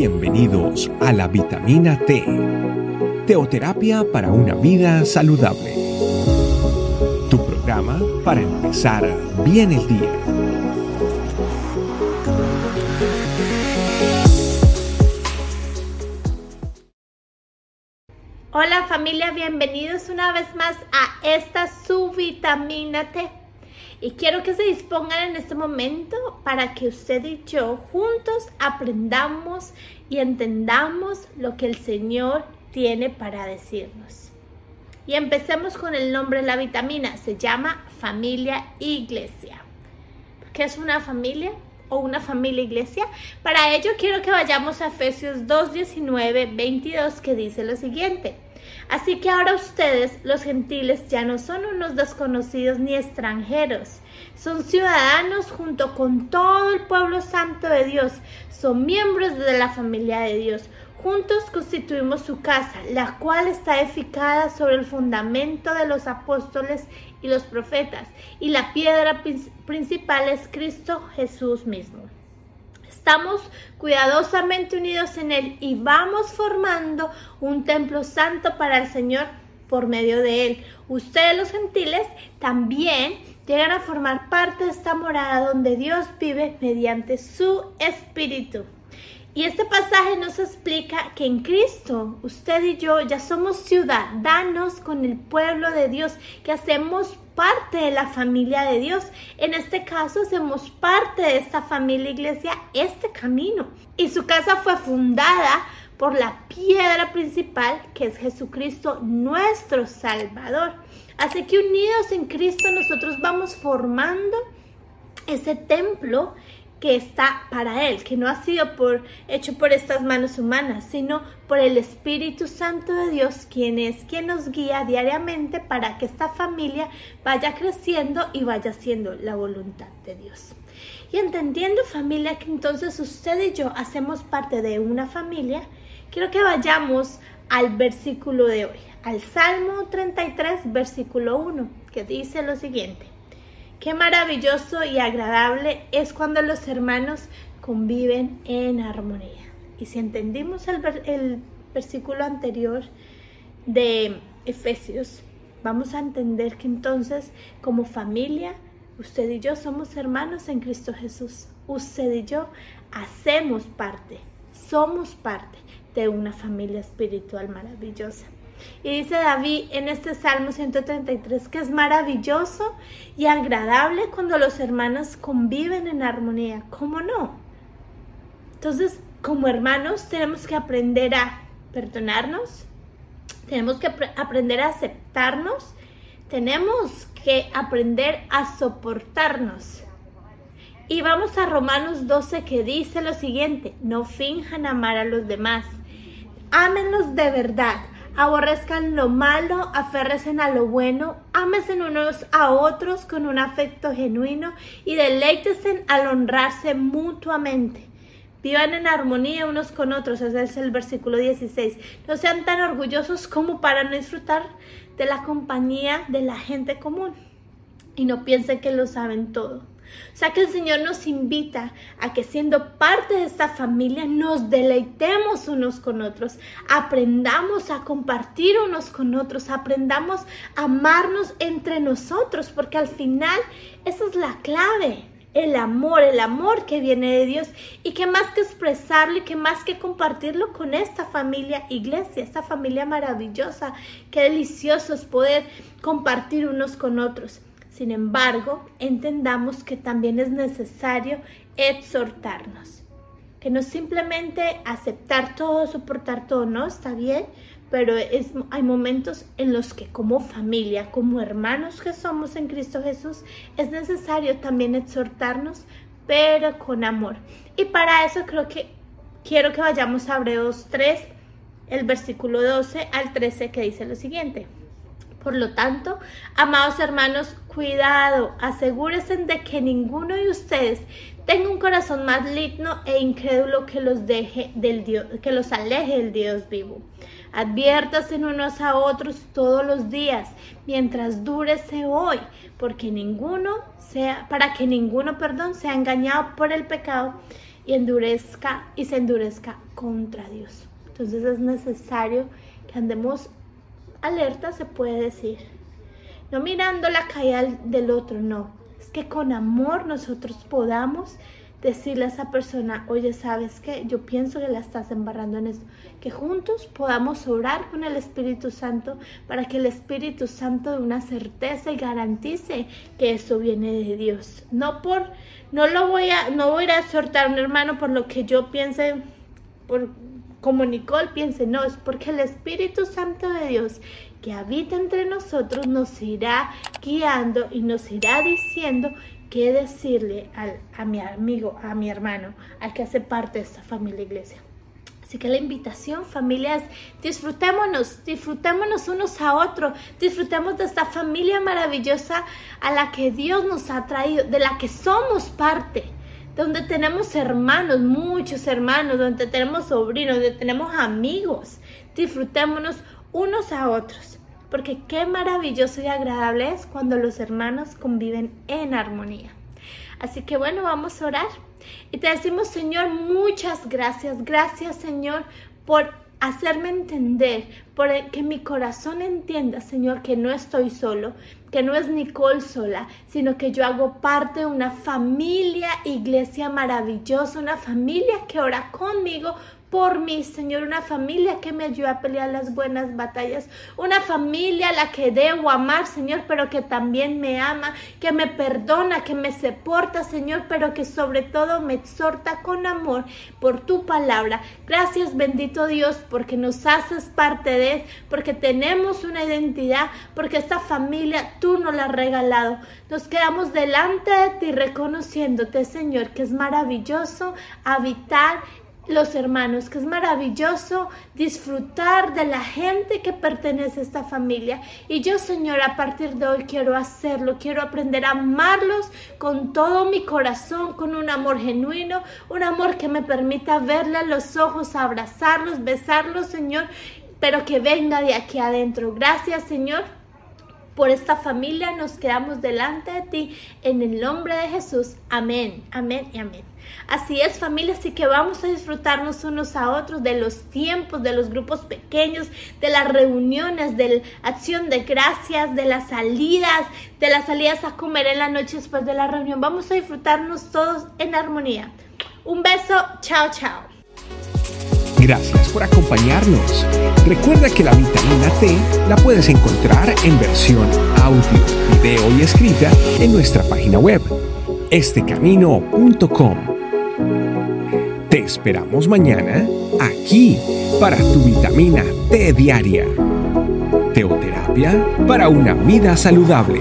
Bienvenidos a la vitamina T, teoterapia para una vida saludable. Tu programa para empezar bien el día. Hola familia, bienvenidos una vez más a esta su vitamina T y quiero que se dispongan en este momento para que usted y yo juntos aprendamos y entendamos lo que el Señor tiene para decirnos. Y empecemos con el nombre de la vitamina. Se llama familia iglesia. ¿Qué es una familia? o una familia iglesia. Para ello quiero que vayamos a Efesios 2, 19, 22 que dice lo siguiente. Así que ahora ustedes, los gentiles, ya no son unos desconocidos ni extranjeros, son ciudadanos junto con todo el pueblo santo de Dios, son miembros de la familia de Dios. Juntos constituimos su casa, la cual está edificada sobre el fundamento de los apóstoles y los profetas, y la piedra principal es Cristo Jesús mismo. Estamos cuidadosamente unidos en Él y vamos formando un templo santo para el Señor por medio de Él. Ustedes los gentiles también llegan a formar parte de esta morada donde Dios vive mediante su Espíritu. Y este pasaje nos explica que en Cristo usted y yo ya somos ciudadanos con el pueblo de Dios, que hacemos parte de la familia de Dios. En este caso, hacemos parte de esta familia iglesia, este camino. Y su casa fue fundada por la piedra principal, que es Jesucristo, nuestro Salvador. Así que unidos en Cristo nosotros vamos formando ese templo que está para Él, que no ha sido por, hecho por estas manos humanas, sino por el Espíritu Santo de Dios, quien es quien nos guía diariamente para que esta familia vaya creciendo y vaya siendo la voluntad de Dios. Y entendiendo familia que entonces usted y yo hacemos parte de una familia, quiero que vayamos al versículo de hoy, al Salmo 33, versículo 1, que dice lo siguiente. Qué maravilloso y agradable es cuando los hermanos conviven en armonía. Y si entendimos el, versículo anterior de Efesios, vamos a entender que entonces como familia, usted y yo somos hermanos en Cristo Jesús. Usted y yo hacemos parte, somos parte de una familia espiritual maravillosa. Y dice David en este Salmo 133 que es maravilloso y agradable cuando los hermanos conviven en armonía. ¿Cómo no? Entonces, como hermanos tenemos que aprender a perdonarnos, tenemos que aprender a aceptarnos, tenemos que aprender a soportarnos. Y vamos a Romanos 12 que dice lo siguiente, no finjan amar a los demás, ámenlos de verdad aborrezcan lo malo, aférresen a lo bueno, ámesen unos a otros con un afecto genuino y deleítesen al honrarse mutuamente. Vivan en armonía unos con otros, ese es el versículo 16. No sean tan orgullosos como para no disfrutar de la compañía de la gente común y no piensen que lo saben todo. O sea que el Señor nos invita a que siendo parte de esta familia nos deleitemos unos con otros, aprendamos a compartir unos con otros, aprendamos a amarnos entre nosotros, porque al final esa es la clave. El amor, el amor que viene de Dios y que más que expresarlo y que más que compartirlo con esta familia iglesia, esta familia maravillosa, qué delicioso es poder compartir unos con otros. Sin embargo, entendamos que también es necesario exhortarnos, que no simplemente aceptar todo, soportar todo, no, está bien, pero es, hay momentos en los que como familia, como hermanos que somos en Cristo Jesús, es necesario también exhortarnos, pero con amor. Y para eso creo que quiero que vayamos a Hebreos 3, el versículo 12 al 13, que dice lo siguiente. Por lo tanto, amados hermanos, cuidado, asegúrense de que ninguno de ustedes tenga un corazón maligno e incrédulo que los deje del Dios, que los aleje del Dios vivo. Adviértase unos a otros todos los días, mientras dure hoy, porque ninguno sea, para que ninguno, perdón, sea engañado por el pecado y endurezca y se endurezca contra Dios. Entonces es necesario que andemos alerta, se puede decir. No mirando la caída del otro, no. Es que con amor nosotros podamos decirle a esa persona, oye, ¿sabes qué? Yo pienso que la estás embarrando en esto. Que juntos podamos orar con el Espíritu Santo para que el Espíritu Santo dé una certeza y garantice que eso viene de Dios. No por, no lo voy a, no voy a exhortar a un hermano por lo que yo piense, por como Nicole piense, no, es porque el Espíritu Santo de Dios que habita entre nosotros nos irá guiando y nos irá diciendo qué decirle a mi amigo, a mi hermano, al que hace parte de esta familia iglesia. Así que la invitación, familia, es disfrutémonos, disfrutémonos unos a otros, disfrutemos de esta familia maravillosa a la que Dios nos ha traído, de la que somos parte, donde tenemos hermanos, muchos hermanos, donde tenemos sobrinos, donde tenemos amigos. Disfrutémonos unos a otros. Porque qué maravilloso y agradable es cuando los hermanos conviven en armonía. Así que bueno, vamos a orar. Y te decimos, Señor, muchas gracias. Gracias, Señor, por hacerme entender, por que mi corazón entienda, Señor, que no estoy solo, que no es Nicole sola, sino que yo hago parte de una familia, iglesia maravillosa, una familia que ora conmigo por mí, Señor, una familia que me ayuda a pelear las buenas batallas, una familia a la que debo amar, Señor, pero que también me ama, que me perdona, que me soporta, Señor, pero que sobre todo me exhorta con amor por tu palabra. Gracias, bendito Dios, porque nos haces parte de, porque tenemos una identidad, porque esta familia tú nos la has regalado. Nos quedamos delante de ti reconociéndote, Señor, que es maravilloso habitar los hermanos, que es maravilloso disfrutar de la gente que pertenece a esta familia. Y yo, Señor, a partir de hoy quiero hacerlo, quiero aprender a amarlos con todo mi corazón, con un amor genuino, un amor que me permita verle a los ojos, abrazarlos, besarlos, Señor, pero que venga de aquí adentro. Gracias, Señor por esta familia nos quedamos delante de ti en el nombre de Jesús. Amén, amén y amén. Así es familia, así que vamos a disfrutarnos unos a otros de los tiempos, de los grupos pequeños, de las reuniones, de la acción de gracias, de las salidas, de las salidas a comer en la noche después de la reunión. Vamos a disfrutarnos todos en armonía. Un beso, chao, chao. Gracias por acompañarnos. Recuerda que la vitamina T la puedes encontrar en versión audio, video y escrita en nuestra página web, estecamino.com. Esperamos mañana aquí para tu vitamina T diaria. Teoterapia para una vida saludable.